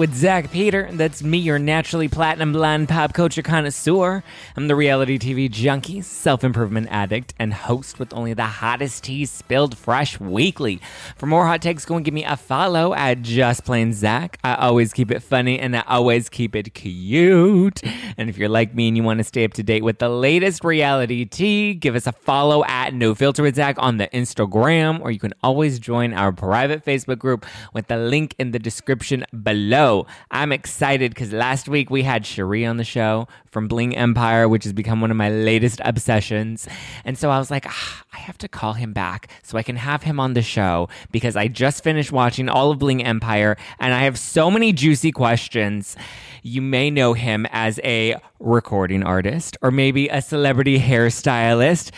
with Zack Peter. That's me, your naturally platinum blonde pop culture connoisseur. I'm the reality TV junkie, self improvement addict, and host with only the hottest tea spilled fresh weekly. For more hot takes, go and give me a follow at Just Plain Zack. I always keep it funny and I always keep it cute. And if you're like me and you want to stay up to date with the latest reality tea, give us a follow at No Filter with Zack on the Instagram, or you can always join our private Facebook group with the link in the description below. I'm excited because last week we had Cherie on the show from Bling Empire, which has become one of my latest obsessions. And so I was like, ah, I have to call him back so I can have him on the show because I just finished watching all of Bling Empire and I have so many juicy questions. You may know him as a recording artist or maybe a celebrity hairstylist.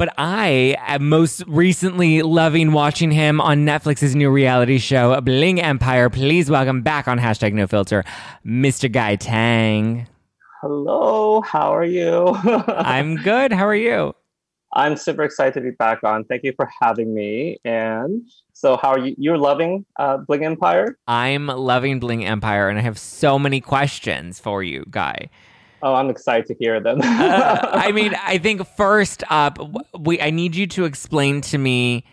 But I am most recently loving watching him on Netflix's new reality show, Bling Empire. Please welcome back on hashtag no filter, Mr. Guy Tang. Hello, how are you? I'm good. How are you? I'm super excited to be back on. Thank you for having me. And so, how are you? You're loving uh, Bling Empire? I'm loving Bling Empire, and I have so many questions for you, Guy. Oh, I'm excited to hear them. uh, I mean, I think first up, we I need you to explain to me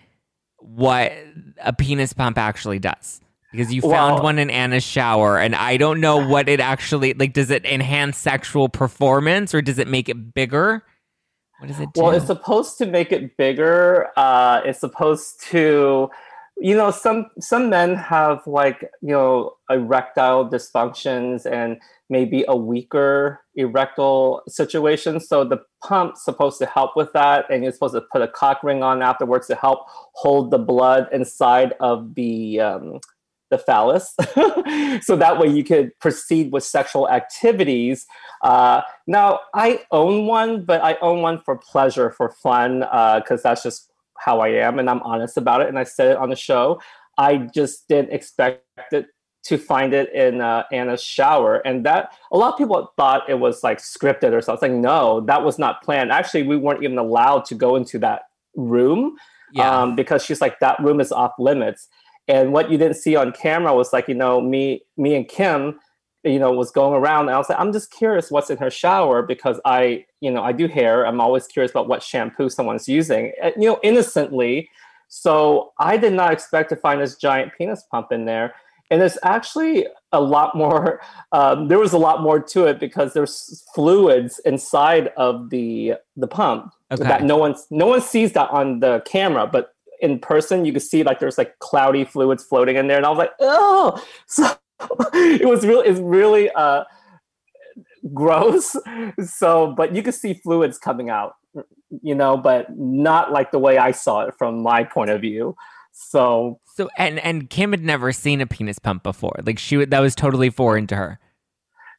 what a penis pump actually does. Because you found well, one in Anna's shower, and I don't know what it actually like. Does it enhance sexual performance, or does it make it bigger? What does it do? Well, it's supposed to make it bigger. Uh, it's supposed to you know some some men have like you know erectile dysfunctions and maybe a weaker erectile situation. So the pump's supposed to help with that and you're supposed to put a cock ring on afterwards to help hold the blood inside of the um, the phallus. So that way you could proceed with sexual activities. Uh, now i own one but i own one for pleasure for fun because uh, that's just how I am and I'm honest about it. And I said it on the show. I just didn't expect it to find it in uh, Anna's shower. And that a lot of people thought it was like scripted or something. Like, no, that was not planned. Actually, we weren't even allowed to go into that room yeah. um, because she's like, that room is off limits. And what you didn't see on camera was like, you know, me, me and Kim you know was going around and i was like i'm just curious what's in her shower because i you know i do hair. I'm always curious about what shampoo someone's using. And, you know innocently. So i did not expect to find this giant penis pump in there. And there's actually a lot more um, there was a lot more to it because there's fluids inside of the the pump okay. that no one no one sees that on the camera but in person you can see like there's like cloudy fluids floating in there and i was like oh so it was really it's really uh gross. So but you could see fluids coming out you know but not like the way i saw it from my point of view. So so and and kim had never seen a penis pump before. Like she that was totally foreign to her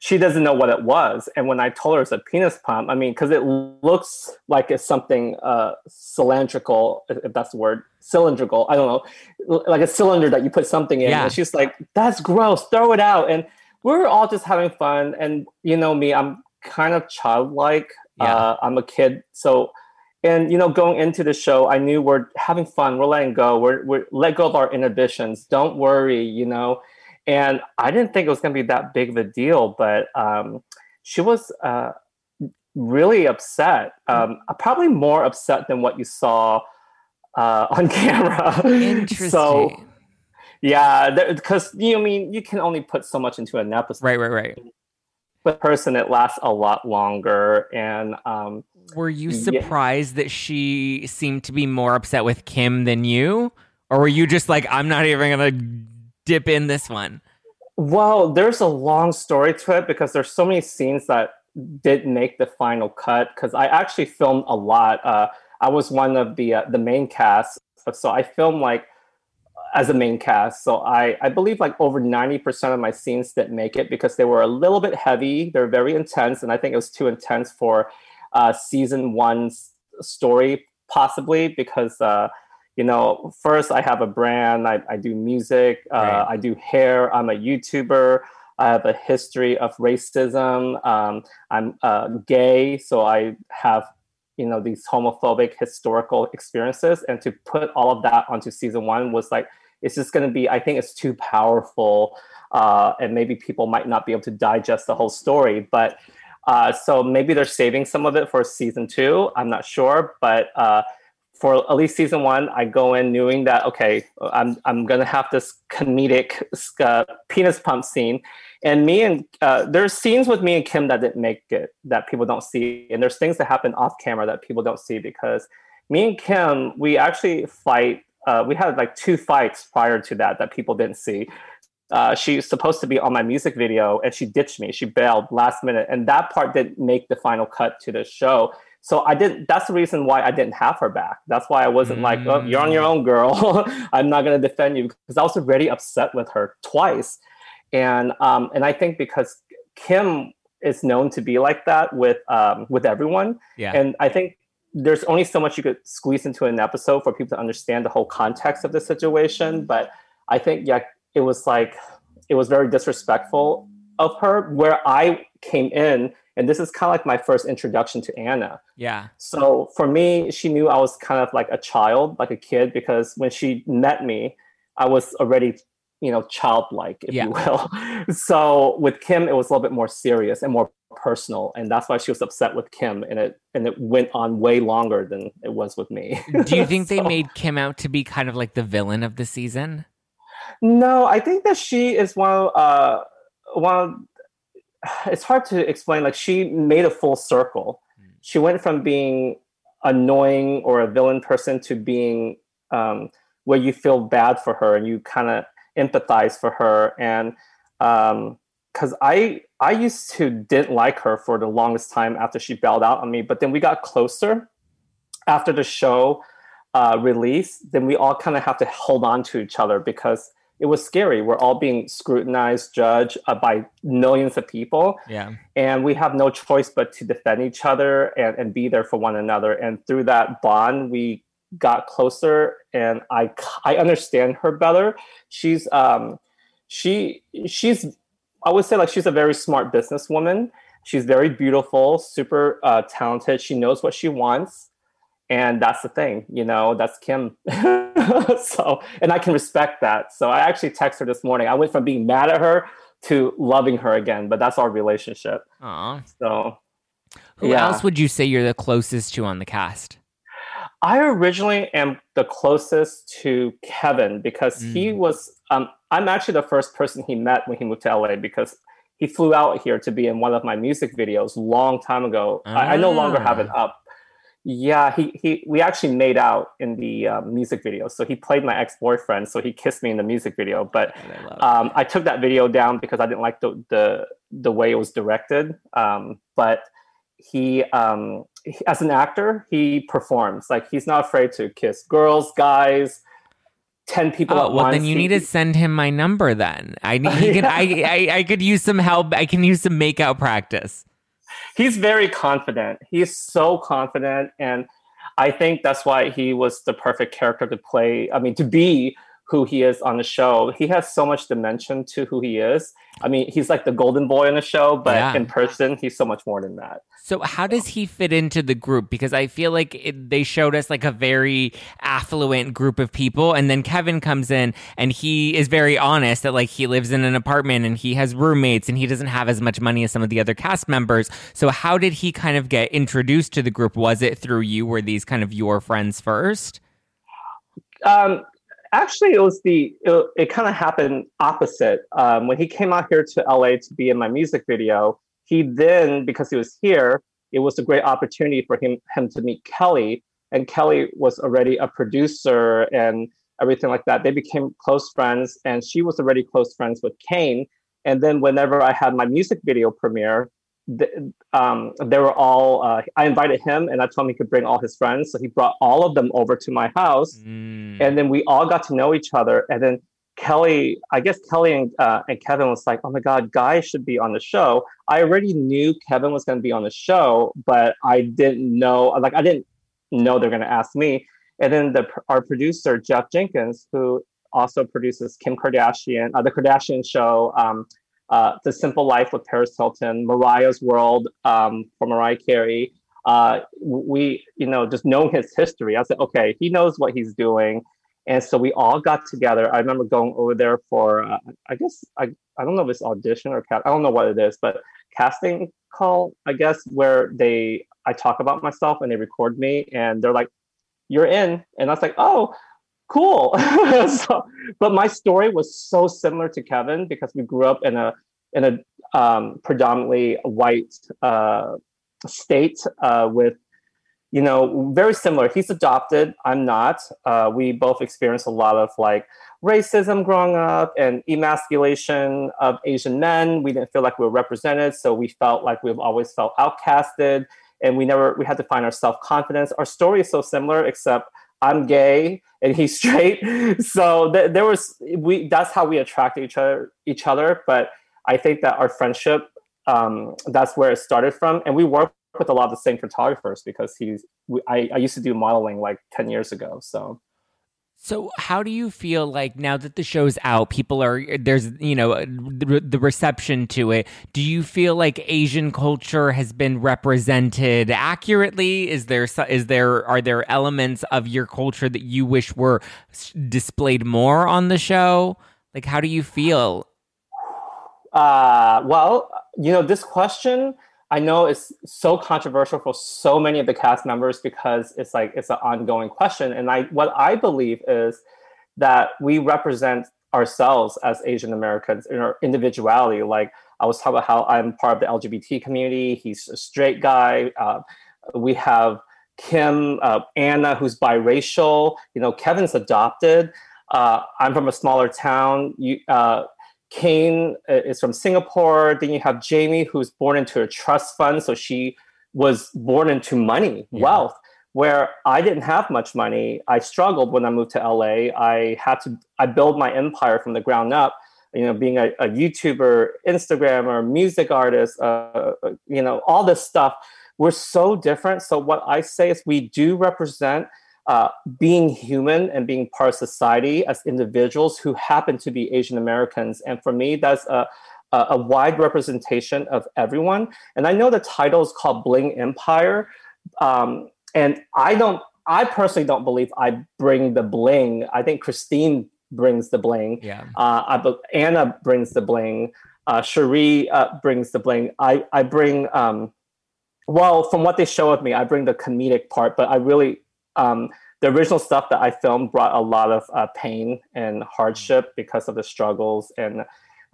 she doesn't know what it was. And when I told her it's a penis pump, I mean, because it looks like it's something uh, cylindrical, if that's the word, cylindrical. I don't know, like a cylinder that you put something in. Yeah. And she's like, "That's gross. Throw it out." And we're all just having fun. And you know me, I'm kind of childlike. Yeah. Uh, I'm a kid, so and you know, going into the show, I knew we're having fun, we're letting go, we're we're let go of our inhibitions. Don't worry, you know. And I didn't think it was going to be that big of a deal, but um, she was uh, really upset. Um, probably more upset than what you saw uh, on camera. Interesting. so, yeah, because you know, I mean, you can only put so much into an episode. Right, right, right. But person, it lasts a lot longer, and um, were you surprised yeah. that she seemed to be more upset with Kim than you, or were you just like, I'm not even gonna dip in this one? Well, there's a long story to it because there's so many scenes that did make the final cut. Because I actually filmed a lot. Uh, I was one of the uh, the main cast, so I filmed like as a main cast. So I I believe like over ninety percent of my scenes didn't make it because they were a little bit heavy. They're very intense, and I think it was too intense for uh, season one's story, possibly because uh, you know, first I have a brand, I, I do music, uh, right. I do hair, I'm a YouTuber. I have a history of racism. Um, I'm uh, gay, so I have you know these homophobic historical experiences and to put all of that onto season one was like it's just going to be i think it's too powerful uh, and maybe people might not be able to digest the whole story but uh, so maybe they're saving some of it for season two i'm not sure but uh, for at least season one i go in knowing that okay i'm, I'm to have this comedic uh, penis pump scene and me and uh, there's scenes with me and Kim that didn't make it that people don't see, and there's things that happen off camera that people don't see because me and Kim we actually fight. Uh, we had like two fights prior to that that people didn't see. Uh, she's supposed to be on my music video and she ditched me. She bailed last minute, and that part didn't make the final cut to the show. So I didn't. That's the reason why I didn't have her back. That's why I wasn't mm. like, "Oh, you're on your own, girl. I'm not gonna defend you," because I was already upset with her twice and um, and I think because Kim is known to be like that with um, with everyone, yeah. and I think there's only so much you could squeeze into an episode for people to understand the whole context of the situation. But I think yeah, it was like it was very disrespectful of her. Where I came in, and this is kind of like my first introduction to Anna. Yeah. So for me, she knew I was kind of like a child, like a kid, because when she met me, I was already you know childlike if yeah. you will so with kim it was a little bit more serious and more personal and that's why she was upset with kim and it and it went on way longer than it was with me do you think so, they made kim out to be kind of like the villain of the season no i think that she is one of uh of, it's hard to explain like she made a full circle hmm. she went from being annoying or a villain person to being um, where you feel bad for her and you kind of empathize for her and because um, I I used to didn't like her for the longest time after she bailed out on me, but then we got closer after the show uh, release. Then we all kind of have to hold on to each other because it was scary. We're all being scrutinized, judged uh, by millions of people. Yeah. And we have no choice but to defend each other and, and be there for one another. And through that bond, we got closer and I I understand her better. She's um she she's I would say like she's a very smart businesswoman. She's very beautiful, super uh, talented. She knows what she wants, and that's the thing, you know. That's Kim. so, and I can respect that. So I actually texted her this morning. I went from being mad at her to loving her again, but that's our relationship. Aww. So, who yeah. else would you say you're the closest to on the cast? I originally am the closest to Kevin because mm. he was. Um, I'm actually the first person he met when he moved to LA because he flew out here to be in one of my music videos long time ago. Ah. I, I, no longer have it ah. up. Yeah, he he. We actually made out in the uh, music video. So he played my ex boyfriend. So he kissed me in the music video. But um, I took that video down because I didn't like the the the way it was directed. Um, but he um as an actor, he performs. Like he's not afraid to kiss girls, guys, ten people oh, at well, once. then you need to send him my number. Then I need. He can, I, I I could use some help. I can use some makeout practice. He's very confident. He's so confident, and I think that's why he was the perfect character to play. I mean, to be who he is on the show. He has so much dimension to who he is. I mean, he's like the golden boy on the show, but yeah. in person, he's so much more than that. So, how does he fit into the group? Because I feel like it, they showed us like a very affluent group of people, and then Kevin comes in and he is very honest that like he lives in an apartment and he has roommates and he doesn't have as much money as some of the other cast members. So, how did he kind of get introduced to the group? Was it through you? Were these kind of your friends first? Um, actually it was the it, it kind of happened opposite. Um, when he came out here to la to be in my music video he then because he was here it was a great opportunity for him him to meet kelly. And kelly was already a producer and everything like that. They became close friends and she was already close friends with kane. And then whenever i had my music video premiere the, um, they were all uh, i invited him and i told him he could bring all his friends. So he brought all of them over to my house. Mm. and then we all got to know each other. And then kelly i guess kelly and, uh, and kevin was like oh my god guy should be on the show. I already knew kevin was going to be on the show but i didn't know like i didn't know they're going to ask me. And then the our producer jeff jenkins who also produces kim kardashian uh, the kardashian show um, uh, The Simple Life with Paris Hilton, Mariah's World um, for Mariah Carey. Uh, we, you know, just knowing his history, I said, okay, he knows what he's doing. And so we all got together. I remember going over there for, uh, I guess, I, I don't know if it's audition or cast, I don't know what it is, but casting call, I guess, where they, I talk about myself and they record me and they're like, you're in. And I was like, oh, cool. so, but my story was so similar to Kevin because we grew up in a in a um, predominantly white uh, state uh, with you know very similar. He's adopted. I'm not. Uh, we both experienced a lot of like racism growing up and emasculation of Asian men. We didn't feel like we were represented, so we felt like we've always felt outcasted, and we never we had to find our self confidence. Our story is so similar, except I'm gay and he's straight. So th- there was we that's how we attracted each other each other. But I think that our friendship um, that's where it started from, and we work with a lot of the same photographers because he's I, I used to do modeling like 10 years ago so so, how do you feel like now that the show's out, people are there's you know the, the, reception to it? Do you feel like Asian culture has been represented accurately? Is there is there are there elements of your culture that you wish were displayed more on the show? Like, how do you feel? Uh, well, you know, this question I know it's so controversial for so many of the cast members because it's like it's an ongoing question. And I what I believe is that we represent ourselves as Asian Americans in our individuality. Like I was talking about how I'm part of the LGBT community. He's a straight guy. Uh, we have Kim, uh, Anna, who's biracial. You know, Kevin's adopted. Uh, I'm from a smaller town. You, uh, Kane uh, is from Singapore. Then you have Jamie, who's born into a trust fund. So she was born into money, yeah. wealth, where I didn't have much money. I struggled when I moved to LA. I had to, I built my empire from the ground up. You know, being a, a YouTuber, Instagrammer, music artist, uh, uh you know, all this stuff. We're so different. So what I say is we do represent uh, being human and being part of society as individuals who happen to be Asian Americans. And for me, that's a, a, a wide representation of everyone. And I know the title is called Bling Empire. Um, and I don't, I personally don't believe I bring the bling. I think Christine brings the bling. Yeah. Uh, I, Anna brings the bling. Uh, Cherie uh, brings the bling. I, I bring, um, well, from what they show of me, I bring the comedic part, but I really um, the original stuff that I filmed brought a lot of uh, pain and hardship because of the struggles and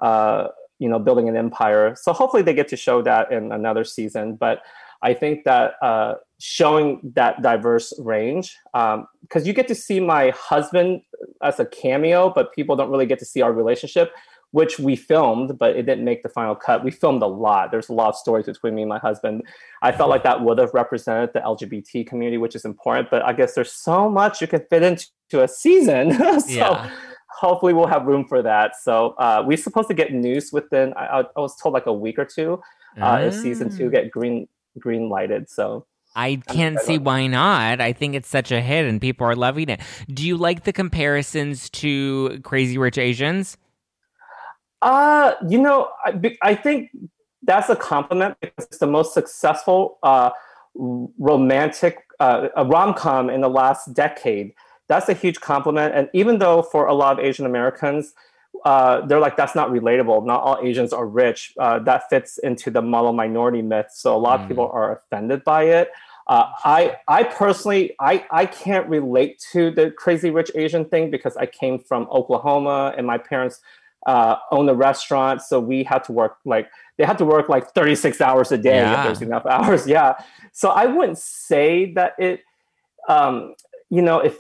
uh, you know building an empire. So hopefully they get to show that in another season. But I think that uh, showing that diverse range because um, you get to see my husband as a cameo, but people don't really get to see our relationship which we filmed, but it didn't make the final cut. We filmed a lot. There's a lot of stories between me and my husband. I felt like that would have represented the LGBT community, which is important. But I guess there's so much you can fit into a season. so yeah. hopefully we'll have room for that. So uh, we're supposed to get news within. I, I was told like a week or two. Uh, mm. If season two mm. get green green lighted. So I can't see why not. I think it's such a hit and people are loving it. Do you like the comparisons to Crazy Rich Asians? Uh, you know, I, I think that's a compliment because it's the most successful uh, romantic uh, rom com in the last decade. That's a huge compliment. And even though for a lot of Asian Americans, uh, they're like, that's not relatable. Not all Asians are rich. Uh, that fits into the model minority myth. So a lot mm. of people are offended by it. Uh, I I personally I I can't relate to the crazy rich Asian thing because I came from Oklahoma and my parents uh, own a restaurant, so we had to work like they had to work like 36 hours a day yeah. if there's enough hours. Yeah, so I wouldn't say that it, um, you know, if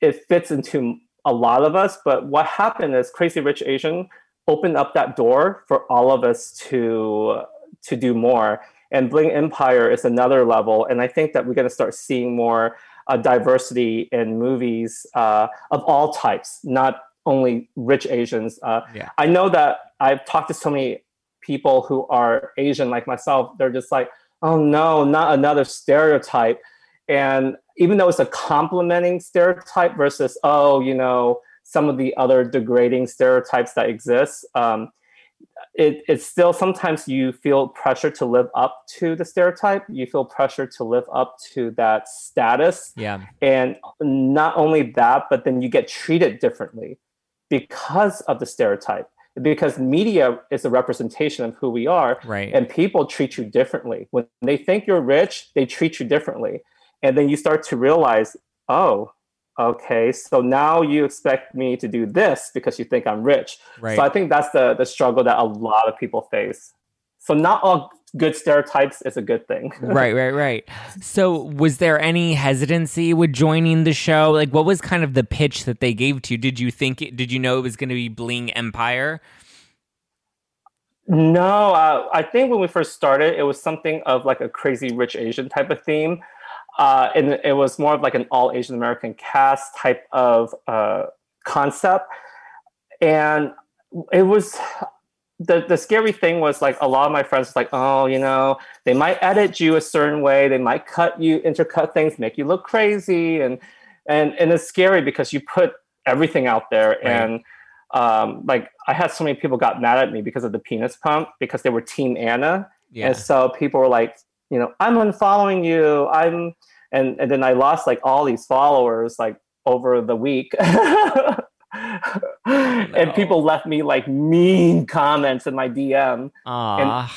it fits into a lot of us, but what happened is Crazy Rich Asian opened up that door for all of us to to do more. And Bling Empire is another level, and I think that we're going to start seeing more uh, diversity in movies uh, of all types, not only rich Asians. Uh, yeah. I know that I've talked to so many people who are Asian like myself. They're just like, oh no, not another stereotype. And even though it's a complimenting stereotype versus, oh, you know, some of the other degrading stereotypes that exist, um, it, it's still sometimes you feel pressure to live up to the stereotype. You feel pressure to live up to that status. Yeah. And not only that, but then you get treated differently because of the stereotype because media is a representation of who we are right. and people treat you differently. When they think you're rich they treat you differently. And then you start to realize oh okay so now you expect me to do this because you think i'm rich. Right. so i think that's the the struggle that a lot of people face. So not all good stereotypes is a good thing. right, right, right. So, was there any hesitancy with joining the show? Like, what was kind of the pitch that they gave to you? Did you think? It, did you know it was going to be Bling Empire? No, uh, I think when we first started, it was something of like a crazy rich Asian type of theme. Uh, and it was more of like an all Asian American cast type of uh, concept. And it was, the the scary thing was like a lot of my friends was like, oh, you know, they might edit you a certain way, they might cut you, intercut things, make you look crazy, and and and it's scary because you put everything out there, right. and um, like I had so many people got mad at me because of the penis pump because they were Team Anna, yeah. and so people were like, you know, I'm unfollowing you, I'm, and and then I lost like all these followers like over the week. and people left me like mean comments in my DM. And,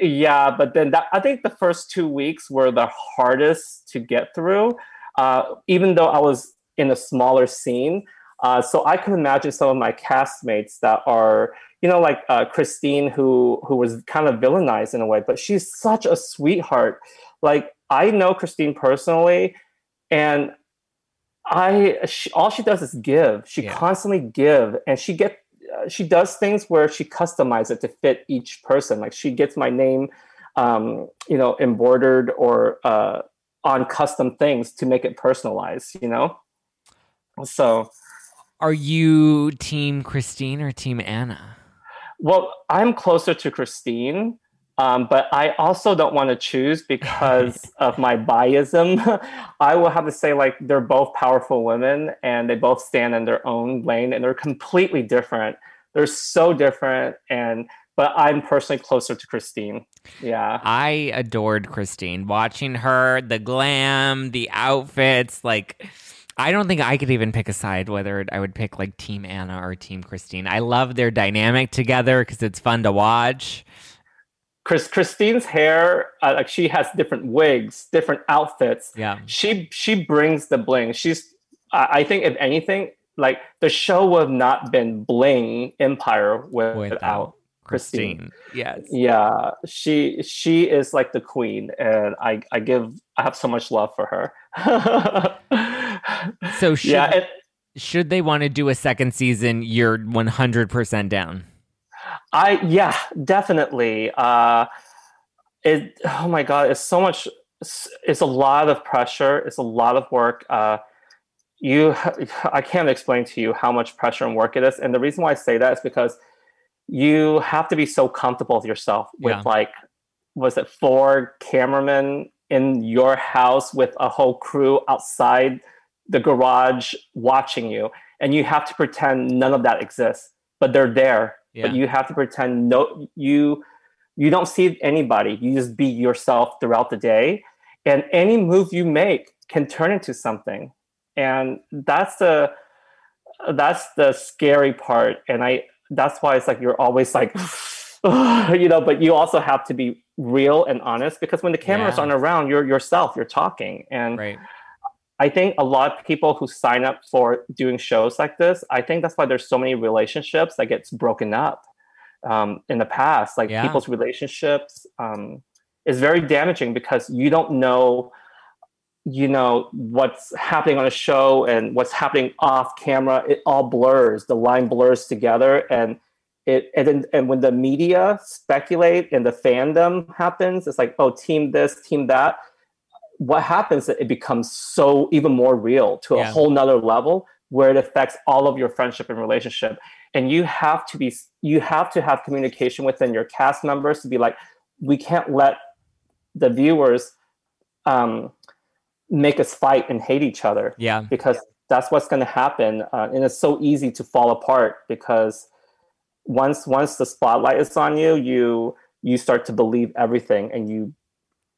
yeah, but then that, I think the first two weeks were the hardest to get through, uh, even though I was in a smaller scene. Uh, so I can imagine some of my castmates that are, you know, like uh, Christine, who who was kind of villainized in a way, but she's such a sweetheart. Like I know Christine personally, and I she, all she does is give. She yeah. constantly give, and she get uh, she does things where she customizes it to fit each person. Like she gets my name, um, you know, embroidered or uh, on custom things to make it personalized. You know, so. Are you team Christine or team Anna? Well, I'm closer to Christine. Um, but I also don't want to choose because of my biasm. I will have to say, like, they're both powerful women and they both stand in their own lane and they're completely different. They're so different. And, but I'm personally closer to Christine. Yeah. I adored Christine. Watching her, the glam, the outfits, like, I don't think I could even pick a side whether I would pick like Team Anna or Team Christine. I love their dynamic together because it's fun to watch. Chris Christine's hair, uh, like she has different wigs, different outfits. Yeah, she she brings the bling. She's, uh, I think, if anything, like the show would have not been bling Empire without, without Christine. Christine. Yes. Yeah, she she is like the queen, and I I give I have so much love for her. so should, yeah, should they want to do a second season? You're one hundred percent down. I yeah, definitely. Uh, it oh my god, it's so much. It's, a lot of pressure. It's a lot of work. Uh, you, I can't explain to you how much pressure and work it is. And the reason why I say that is because you have to be so comfortable with yourself. With yeah. like, was it four cameramen in your house with a whole crew outside the garage watching you and you have to pretend none of that exists but they're there yeah. but you have to pretend no you you don't see anybody you just be yourself throughout the day and any move you make can turn into something and that's the that's the scary part and i that's why it's like you're always like you know but you also have to be real and honest because when the cameras yeah. aren't around you're yourself you're talking and right. I think a lot of people who sign up for doing shows like this i think that's why there's so many relationships that gets broken up um, in the past. Like yeah. people's relationships um, is very damaging because you don't know you know what's happening on a show and what's happening off camera. It all blurs. The line blurs together and it and, then, and when the media speculate and the fandom happens it's like oh team this team that what happens is it becomes so even more real to a yeah. whole nother level where it affects all of your friendship and relationship and you have to be you have to have communication within your cast members to be like we can't let the viewers um, make us fight and hate each other. Yeah. Because that's what's going to happen, uh, and it's so easy to fall apart because once once the spotlight is on you, you you start to believe everything, and you,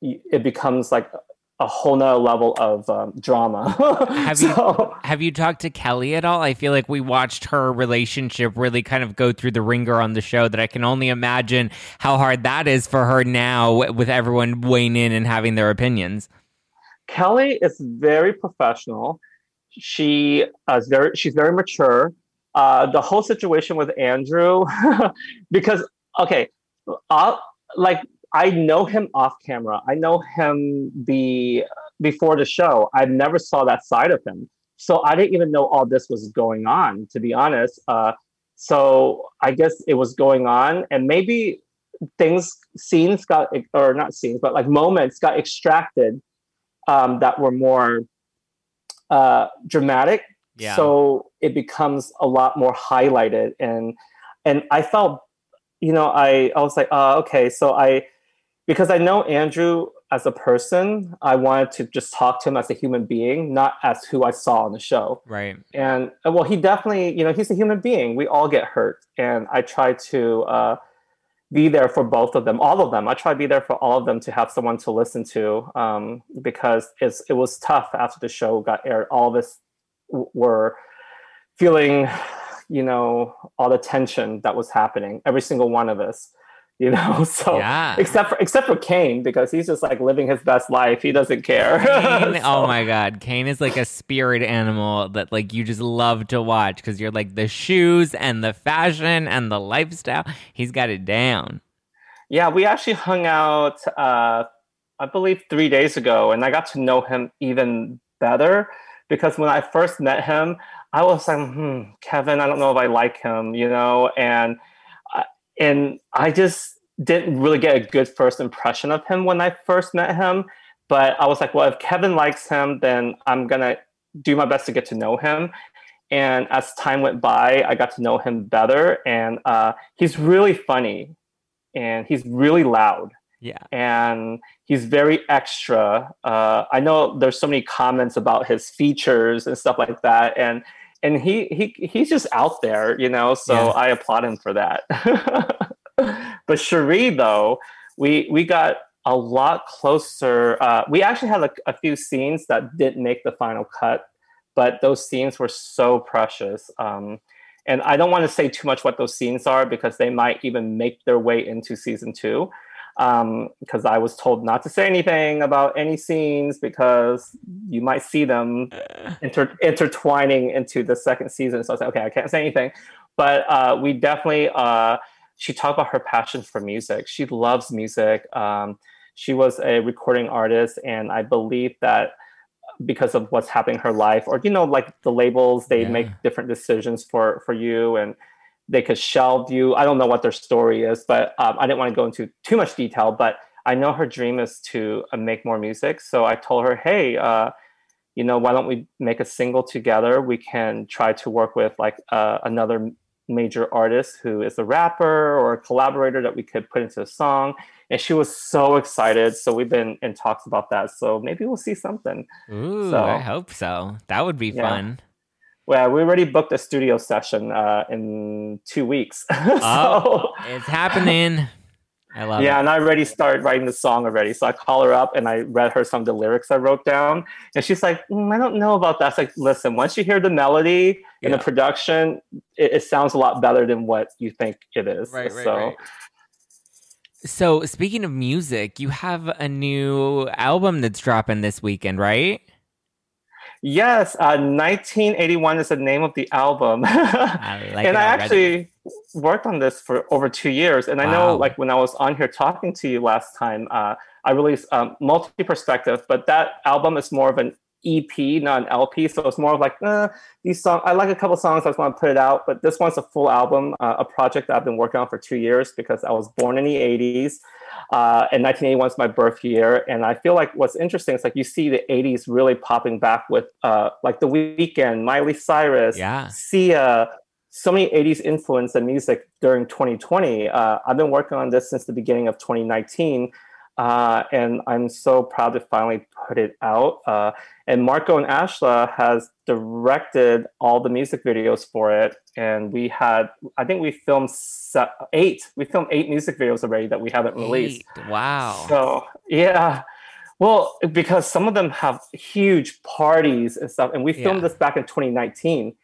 you it becomes like a whole nother level of um, drama. have so, you have you talked to Kelly at all? I feel like we watched her relationship really kind of go through the ringer on the show. That I can only imagine how hard that is for her now, with everyone weighing in and having their opinions. Kelly is very professional. She uh, is very she's very mature. Uh, the whole situation with Andrew, because okay, uh, like I know him off camera. I know him be before the show. I never saw that side of him, so I didn't even know all this was going on. To be honest, uh, so I guess it was going on, and maybe things scenes got or not scenes, but like moments got extracted um, that were more uh, dramatic. Yeah. So it becomes a lot more highlighted, and and I felt, you know, I I was like, uh, okay, so I because I know Andrew as a person, I wanted to just talk to him as a human being, not as who I saw on the show. Right. And well, he definitely, you know, he's a human being. We all get hurt, and I try to. Uh, be there for both of them, all of them. I try to be there for all of them to have someone to listen to um, because it's it was tough after the show got aired. All of us w- were feeling, you know, all the tension that was happening. Every single one of us you know? So yeah. except for except for kane because he's just like living his best life. He doesn't care. So. oh my god. Kane is like a spirit animal that like you just love to watch because you're like the shoes and the fashion and the lifestyle he's got it down. Yeah we actually hung out uh i believe three days ago and i got to know him even better because when i first met him i was like hmm kevin i don't know if i like him you know? And and I just didn't really get a good first impression of him when I first met him. But I was like, well, if Kevin likes him, then I'm gonna do my best to get to know him. And as time went by, I got to know him better, and uh, he's really funny, and he's really loud. Yeah. And he's very extra. Uh, I know there's so many comments about his features and stuff like that, and and he he he's just out there, you know. So yeah. I applaud him for that. but Cherie, though, we we got a lot closer. Uh, we actually had a, a, few scenes that didn't make the final cut, but those scenes were so precious. Um, and I don't want to say too much what those scenes are because they might even make their way into season two because um, I was told not to say anything about any scenes because you might see them inter- intertwining into the second season. So I said, okay, I can't say anything. But uh, we definitely, uh, she talked about her passion for music. She loves music. Um, she was a recording artist, and I believe that because of what's happening in her life, or you know, like the labels, they yeah. make different decisions for for you, and they could shelve you. I don't know what their story is, but um, I didn't want to go into too much detail. But I know her dream is to uh, make more music. So I told her, hey, uh, you know, why don't we make a single together? We can try to work with like uh, another major artist who is a rapper or a collaborator that we could put into a song. And she was so excited. So we've been in talks about that. So maybe we'll see something. Ooh, So- I hope so. That would be Yeah. fun. Well, we already booked a studio session uh, in two weeks. so, Oh, It's happening. I love it. yeah, it. and I already started writing the song already. So I call her up and I read her some of the lyrics I wrote down, and she's like, "Mm, "I don't know about that." It's like, listen, once you hear the melody and the production, it, it sounds a lot better than what you think it is. Right, right, so, right. So, speaking of music, you have a new album that's dropping this weekend, right? Yes, uh, 1981 is the name of the album. I like and I already. actually worked on this for over two years. And I know, like, when I was on here talking to you last time, uh, I released um, Multi Perspective, but that album is more of an EP, not an LP. So it's more of like, uh, these songs, I like a couple songs, I just want to put it out. But this one's a full album, uh, a project that I've been working on for two years because I was born in the 80s. Uh, and 1981 is my birth year. And I feel like what's interesting is like you see the 80s really popping back with uh, like The Weeknd, Miley Cyrus, Yeah. Sia, so many 80s influence in music during 2020. Uh, I've been working on this since the beginning of 2019. Uh, and I'm so proud to finally put it out. Uh, and Marco and Ashla has directed all the music videos for it. And we had, I think we filmed se- eight. We filmed eight music videos already that we haven't released. Eight. Wow. So yeah. Well, because some of them have huge parties and stuff, and we filmed Yeah. this back in 2019,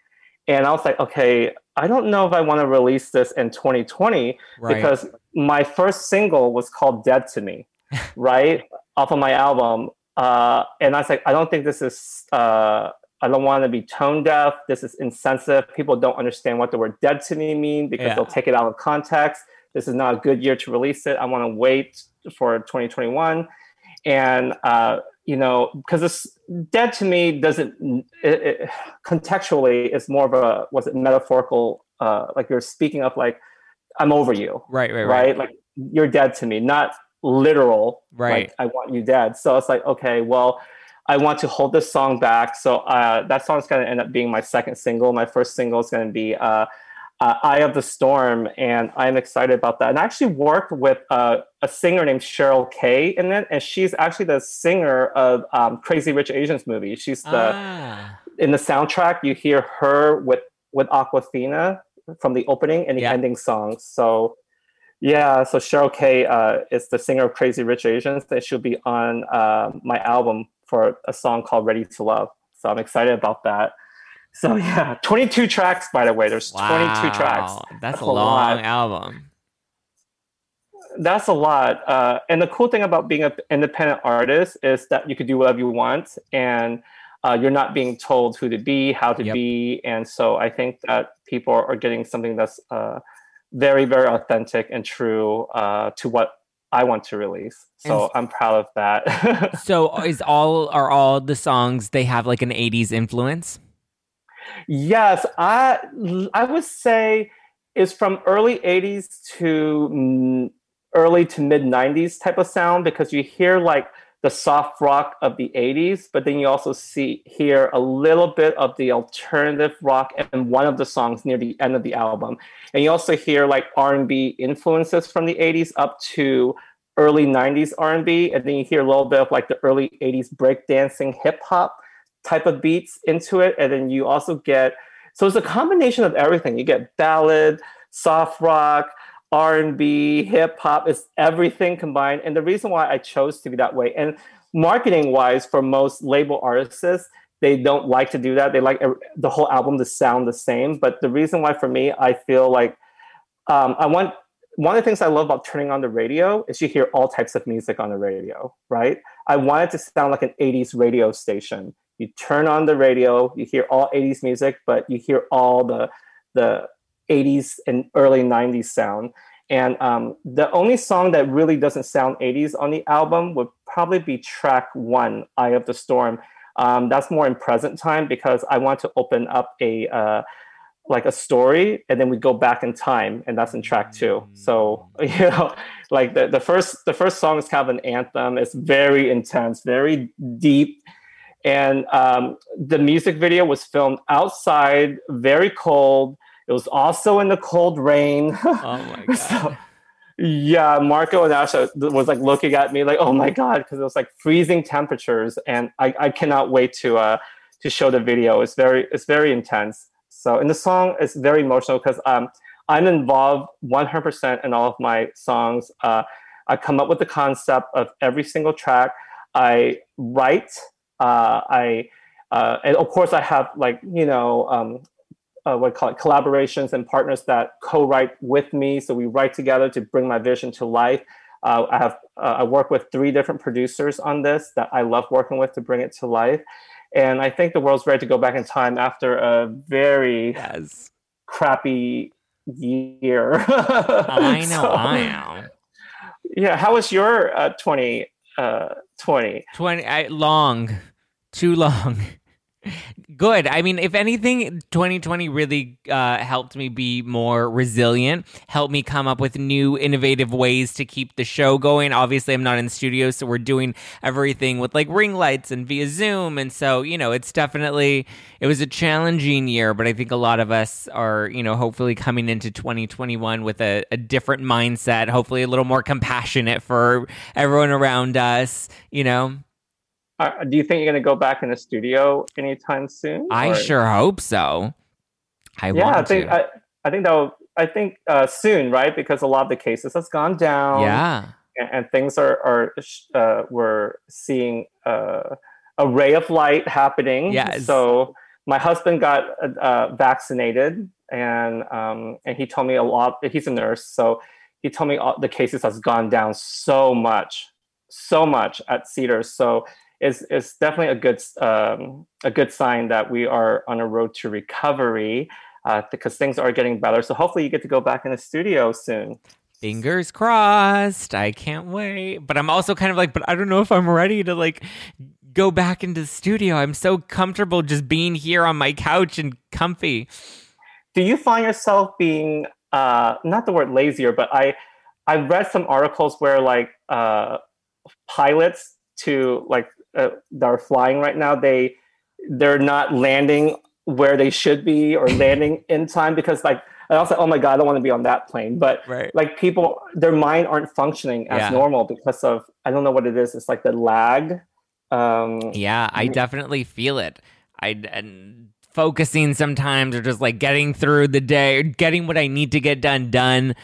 and I was like, okay, I don't know if I want to release this in 2020 right. because my first single was called "Dead to Me," right, off of my album, uh, and I was like, I don't think this is. Uh, I don't want to be tone deaf. This is insensitive. People don't understand what the word "dead to me" mean because Yeah. they'll take it out of context. This is not a good year to release it. I want to wait for 2021, and uh, you know, because this "dead to me" doesn't it, it, contextually is more of a was it metaphorical? Uh, like you're speaking of like I'm over you, right, right, right? right. Like you're dead to me, not literal. Right. Like I want you dead. So it's like okay, well. I want to hold this song back. So uh, that song's going to end up being my second single. My first single is going to be uh, uh, Eye of the Storm, and I'm excited about that. And I actually worked with uh, a singer named Cheryl K in it, and she's actually the singer of um, Crazy Rich Asians movie. She's the ah, in the soundtrack. You hear her with with Awkwafina from the opening and the Yeah. ending songs. So yeah, so Cheryl K uh, is the singer of Crazy Rich Asians, and she'll be on uh, my album for a song called Ready to Love. So I'm excited about that. So yeah, 22 tracks, by the way. There's 22 tracks. wow. That's a a long lot. album. That's a lot. Uh, and the cool thing about being an independent artist is that you can do whatever you want, and uh, you're not being told who to be, how to Yep. be. And so I think that people are getting something that's uh, very, very authentic and true uh, to what I want to release. So And- I'm proud of that. So is all are all the songs they have like an 80s influence? Yes, I I would say it's from early '80s to mm, early to mid '90s type of sound because you hear like the soft rock of the '80s, but then you also see hear a little bit of the alternative rock in one of the songs near the end of the album, and you also hear like R&B influences from the '80s up to early '90s R&B, and then you hear a little bit of like the early '80s breakdancing hip hop type of beats into it and then you also get so it's a combination of everything. You get ballad soft rock r&b hip hop it's everything combined. And the reason why i chose to be that way and marketing wise for most label artists they don't like to do that. They like the whole album to sound the same. But the reason why for me i feel like um, i want one of the things i love about turning on the radio is you hear all types of music on the radio right? I want it to sound like an 80s radio station. You turn on the radio you hear all 80s music but you hear all the the 80s and early 90s sound. And um, the only song that really doesn't sound 80s on the album would probably be track one eye of the storm. Um, that's more in present time because i want to open up a uh, like a story and then we go back in time and that's in track two. So you know like the, the first the first song is kind of an anthem. It's very intense very deep. And um, the music video was filmed outside very cold It was also in the cold rain. Oh my god. so, yeah, Marco and Asha was like looking at me like, "Oh my god," because it was like freezing temperatures, and I, I cannot wait to uh to show the video. It's very it's very intense. So, in the song, it's very emotional because um I'm involved 100% in all of my songs. Uh, I come up with the concept of every single track. I write. Uh, I uh, and of course I have like you know um, uh, what I call it collaborations and partners that co-write with me. So we write together to bring my vision to life. Uh, I have uh, I work with three different producers on this that I love working with to bring it to life. And I think the world's ready to go back in time after a very yes. crappy year. I know, so, I am. Yeah, how was your uh, 20, uh, 20? 20 I, long, too long. Good. I mean, if anything, 2020 really uh, helped me be more resilient, helped me come up with new, innovative ways to keep the show going. Obviously, I'm not in the studio, so we're doing everything with like ring lights and via Zoom. And so, you know, it's definitely, it was a challenging year, but I think a lot of us are, you know, hopefully coming into 2021 with a, a different mindset, hopefully a little more compassionate for everyone around us, you know? Uh, do you think you're going to go back in the studio anytime soon? I or? sure hope so. I yeah, I think I, I, think that will, I think uh, soon, right? Because a lot of the cases has gone down. Yeah, and, and things are are uh, we're seeing uh, a ray of light happening. Yes. So my husband got uh, vaccinated, and um, and he told me a lot. He's a nurse, so he told me all, the cases has gone down so much, so much at Cedars. So is is definitely a good um, a good sign that we are on a road to recovery uh, because things are getting better. So hopefully you get to go back in the studio soon. Fingers crossed. I can't wait. But I'm also kind of like, but I don't know if I'm ready to like go back into the studio. I'm so comfortable just being here on my couch and comfy. Do you find yourself being uh, not the word lazier, but I I read some articles where like uh, pilots to like uh, that are flying right now, they they're not landing where they should be or landing in time because like I also oh my god I don't want to be on that plane but right. like people their mind aren't functioning as yeah. normal because of I don't know what it is it's like the lag um yeah I definitely feel it I and focusing sometimes or just like getting through the day getting what I need to get done done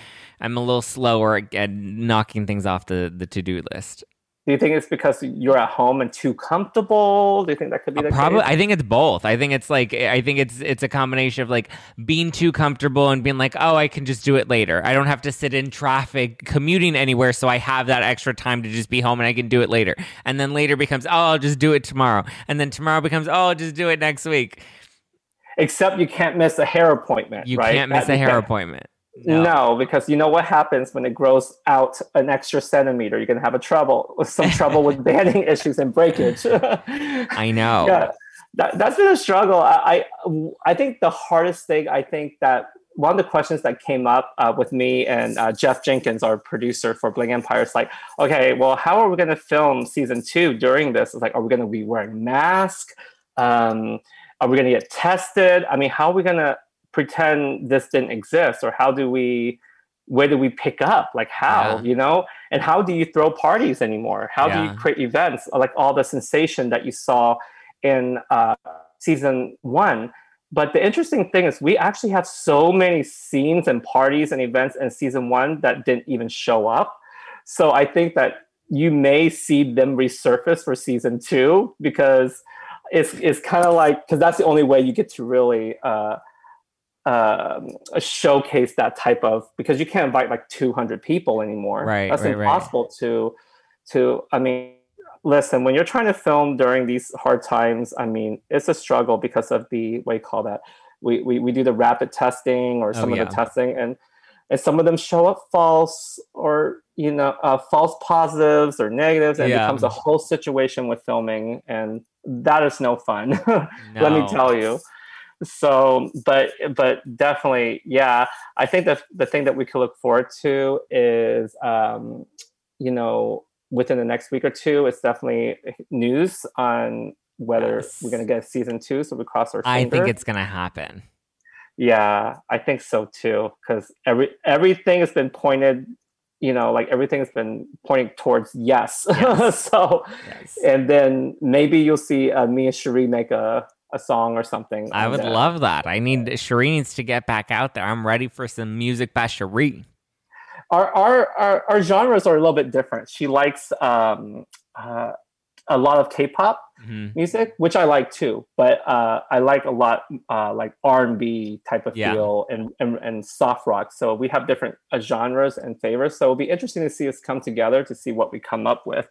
I'm a little slower at knocking things off the the to-do list do you think it's because you're at home and too comfortable? Do you think that could be uh, the Probably, case? I think it's both. I think it's like I think it's it's a combination of like being too comfortable and being like, oh, I can just do it later. I don't have to sit in traffic commuting anywhere, so I have that extra time to just be home and I can do it later. And then later becomes, oh, I'll just do it tomorrow. And then tomorrow becomes, oh, I'll just do it next week. Except you can't miss a hair appointment. You right? can't miss that, a hair appointment. No. no. because you know what happens when it grows out an extra centimeter. You're gonna have a trouble, with some trouble with banding issues and breakage. I know. Yeah, that, that's been a struggle. I, I, I think the hardest thing. I think that one of the questions that came up uh, with me and uh, Jeff Jenkins, our producer for Bling Empire, is like, okay, well, how are we going to film season two during this? It's like, are we going to be wearing masks? Um, are we going to get tested? I mean, how are we going to pretend this didn't exist or how do we where do we pick up? Like how yeah. you know? And how do you throw parties anymore? How yeah. do you create events? Like all the sensation that you saw in uh, season one. But the interesting thing is we actually have so many scenes and parties and events in season one that didn't even show up. So i think that you may see them resurface for season two because it's, it's kind of like because that's the only way you get to really uh, um, showcase that type of because you can't invite like 200 people anymore. Right, that's right, impossible right. to to. I mean, listen, when you're trying to film during these hard times, I mean, it's a struggle because of the what you call that. We we, we do the rapid testing or oh, some oh, of the testing and and some of them show up false or you know uh, false positives or negatives and yeah. it becomes a whole situation with filming and that is no fun no. let me tell you so but but definitely yeah i think that the thing that we could look forward to is um you know within the next week or two it's definitely news on whether yes. we're going to get season two so we cross our i think it's going to happen Yeah, I think so too. Because every everything has been pointed, you know, like everything has been pointing towards yes. Yes. so, Yes. and then maybe you'll see uh, me and Cherie make a a song or something. I would that. love that. I need Cherie needs to get back out there. I'm ready for some music by Cherie. our, our our our genres are a little bit different. She likes um, uh, a lot of K-pop Mhm. music, which I like too. But uh, I like a lot uh, like R and B type of Yeah. feel and, and and soft rock. So we have different uh, genres and favorites. So it'll be interesting to see us come together to see what we come up with.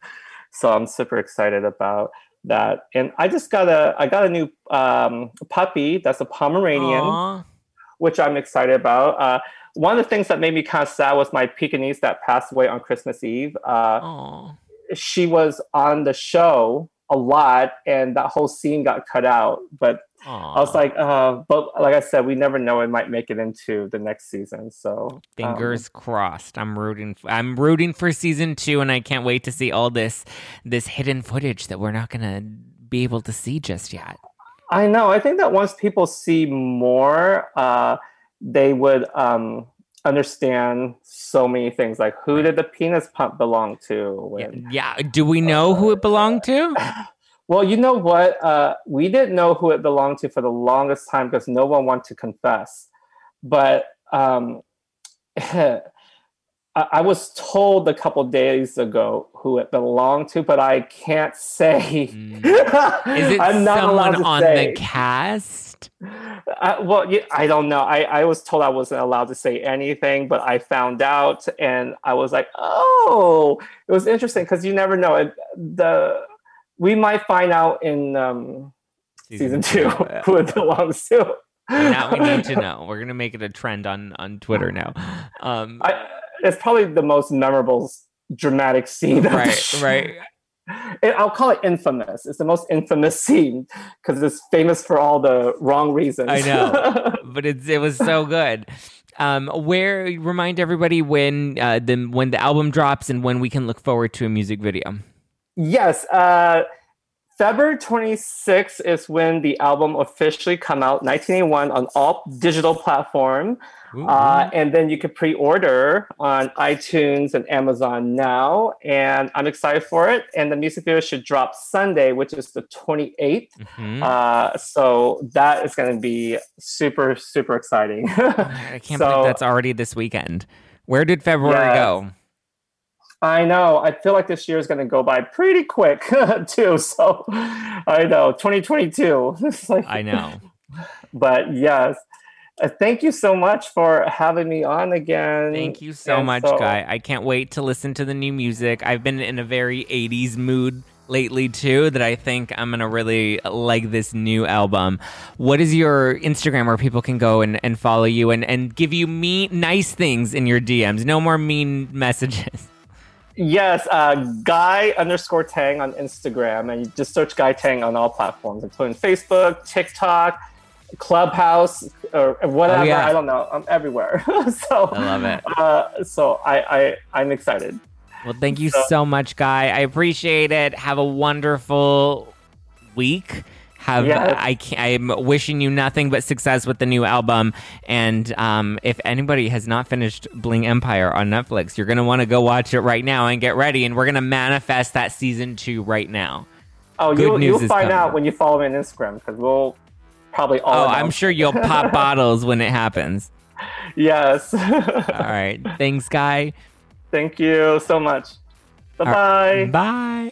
So I'm super excited about that. And I just got a I got a new um, puppy. That's a Pomeranian Aw. which I'm excited about. Uh, one of the things that made me kind of sad was my Pekingese that passed away on Christmas Eve. Uh, she was on the show a lot, and that whole scene got cut out. But I was like, uh, but like I said, we never know; it might make it into the next season. So um, Fingers crossed. I'm rooting. For, I'm rooting for season two, and I can't wait to see all this this hidden footage that we're not gonna be able to see just yet. I know. I think that once people see more, uh, they would um, understand so many things. Like, who did the penis pump belong to? Yeah, yeah. Do we know who it belonged to? Well, you know what? Uh, we didn't know who it belonged to for the longest time because no one wanted to confess. But um, I, I was told a couple days ago who it belonged to, but I can't say. Mm. Is it I'm not allowed someone on say. the cast? Uh, well, yeah, I don't know. I, I was told I wasn't allowed to say anything, but I found out, and I was like, "Oh, it was interesting because you never know." It, the we might find out in um, season, two Yeah. who it belongs to. now we need to know. We're gonna make it a trend on on Twitter now. Um, I, it's probably the most memorable, dramatic scene. right, right. It- I'll call it infamous. It's the most infamous scene because it's famous for all the wrong reasons. I know. but it's it was so good. Um, where remind everybody when uh, the when the album drops and when we can look forward to a music video. Yes, uh, February 26th is when the album officially come out, 1981 on all digital platform. Ooh, Uh, and then you can pre-order on iTunes and Amazon now. And I'm excited for it. And the music video should drop Sunday, which is the 28th. mhm. Uh, so that is going to be super, super exciting. I can't so- believe that's already this weekend. Where did February Yes. go? I know. I feel like this year is going to go by pretty quick too. So I know 2022. Like, I know. But yes, uh, thank you so much for having me on again. Thank you so And much, so- Guy. I can't wait to listen to the new music. I've been in a very 80s mood lately too that I think I'm gonna really like this new album. What is your Instagram where people can go and, and follow you and, and give you mean nice things in your DMs? No more mean messages. Yes, uh, Guy underscore Tang on Instagram, and you just search Guy Tang on all platforms, including Facebook, TikTok, Clubhouse, or whatever. Oh, yeah. I don't know. I'm everywhere. so I love it. Uh, so I, I I'm excited. Well, thank you so much, Guy. I appreciate it. Have a wonderful week. Have Yes. I can, I'm wishing you nothing but success with the new album. And um, if anybody has not finished Bling Empire on Netflix, you're gonna want to go watch it right now and get ready. And we're gonna manifest that season two right now. Oh, Good you'll, you'll find out when you follow me on Instagram because we'll probably all. Oh, I'm sure you'll pop bottles when it happens. Yes. All right, thanks, Guy. Thank you so much. Bye bye. Bye.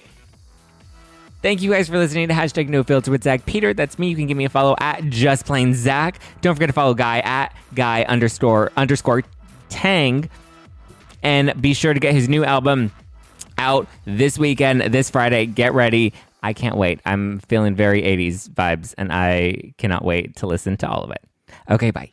Thank you guys for listening to hashtag no filter with Zack Peter. That's me. You can give me a follow at just plain Zack. Don't forget to follow Guy at Guy underscore underscore Tang. And be sure to get his new album out this weekend, this Friday. Get ready. I can't wait. I'm feeling very 80s vibes and I cannot wait to listen to all of it. Okay, bye.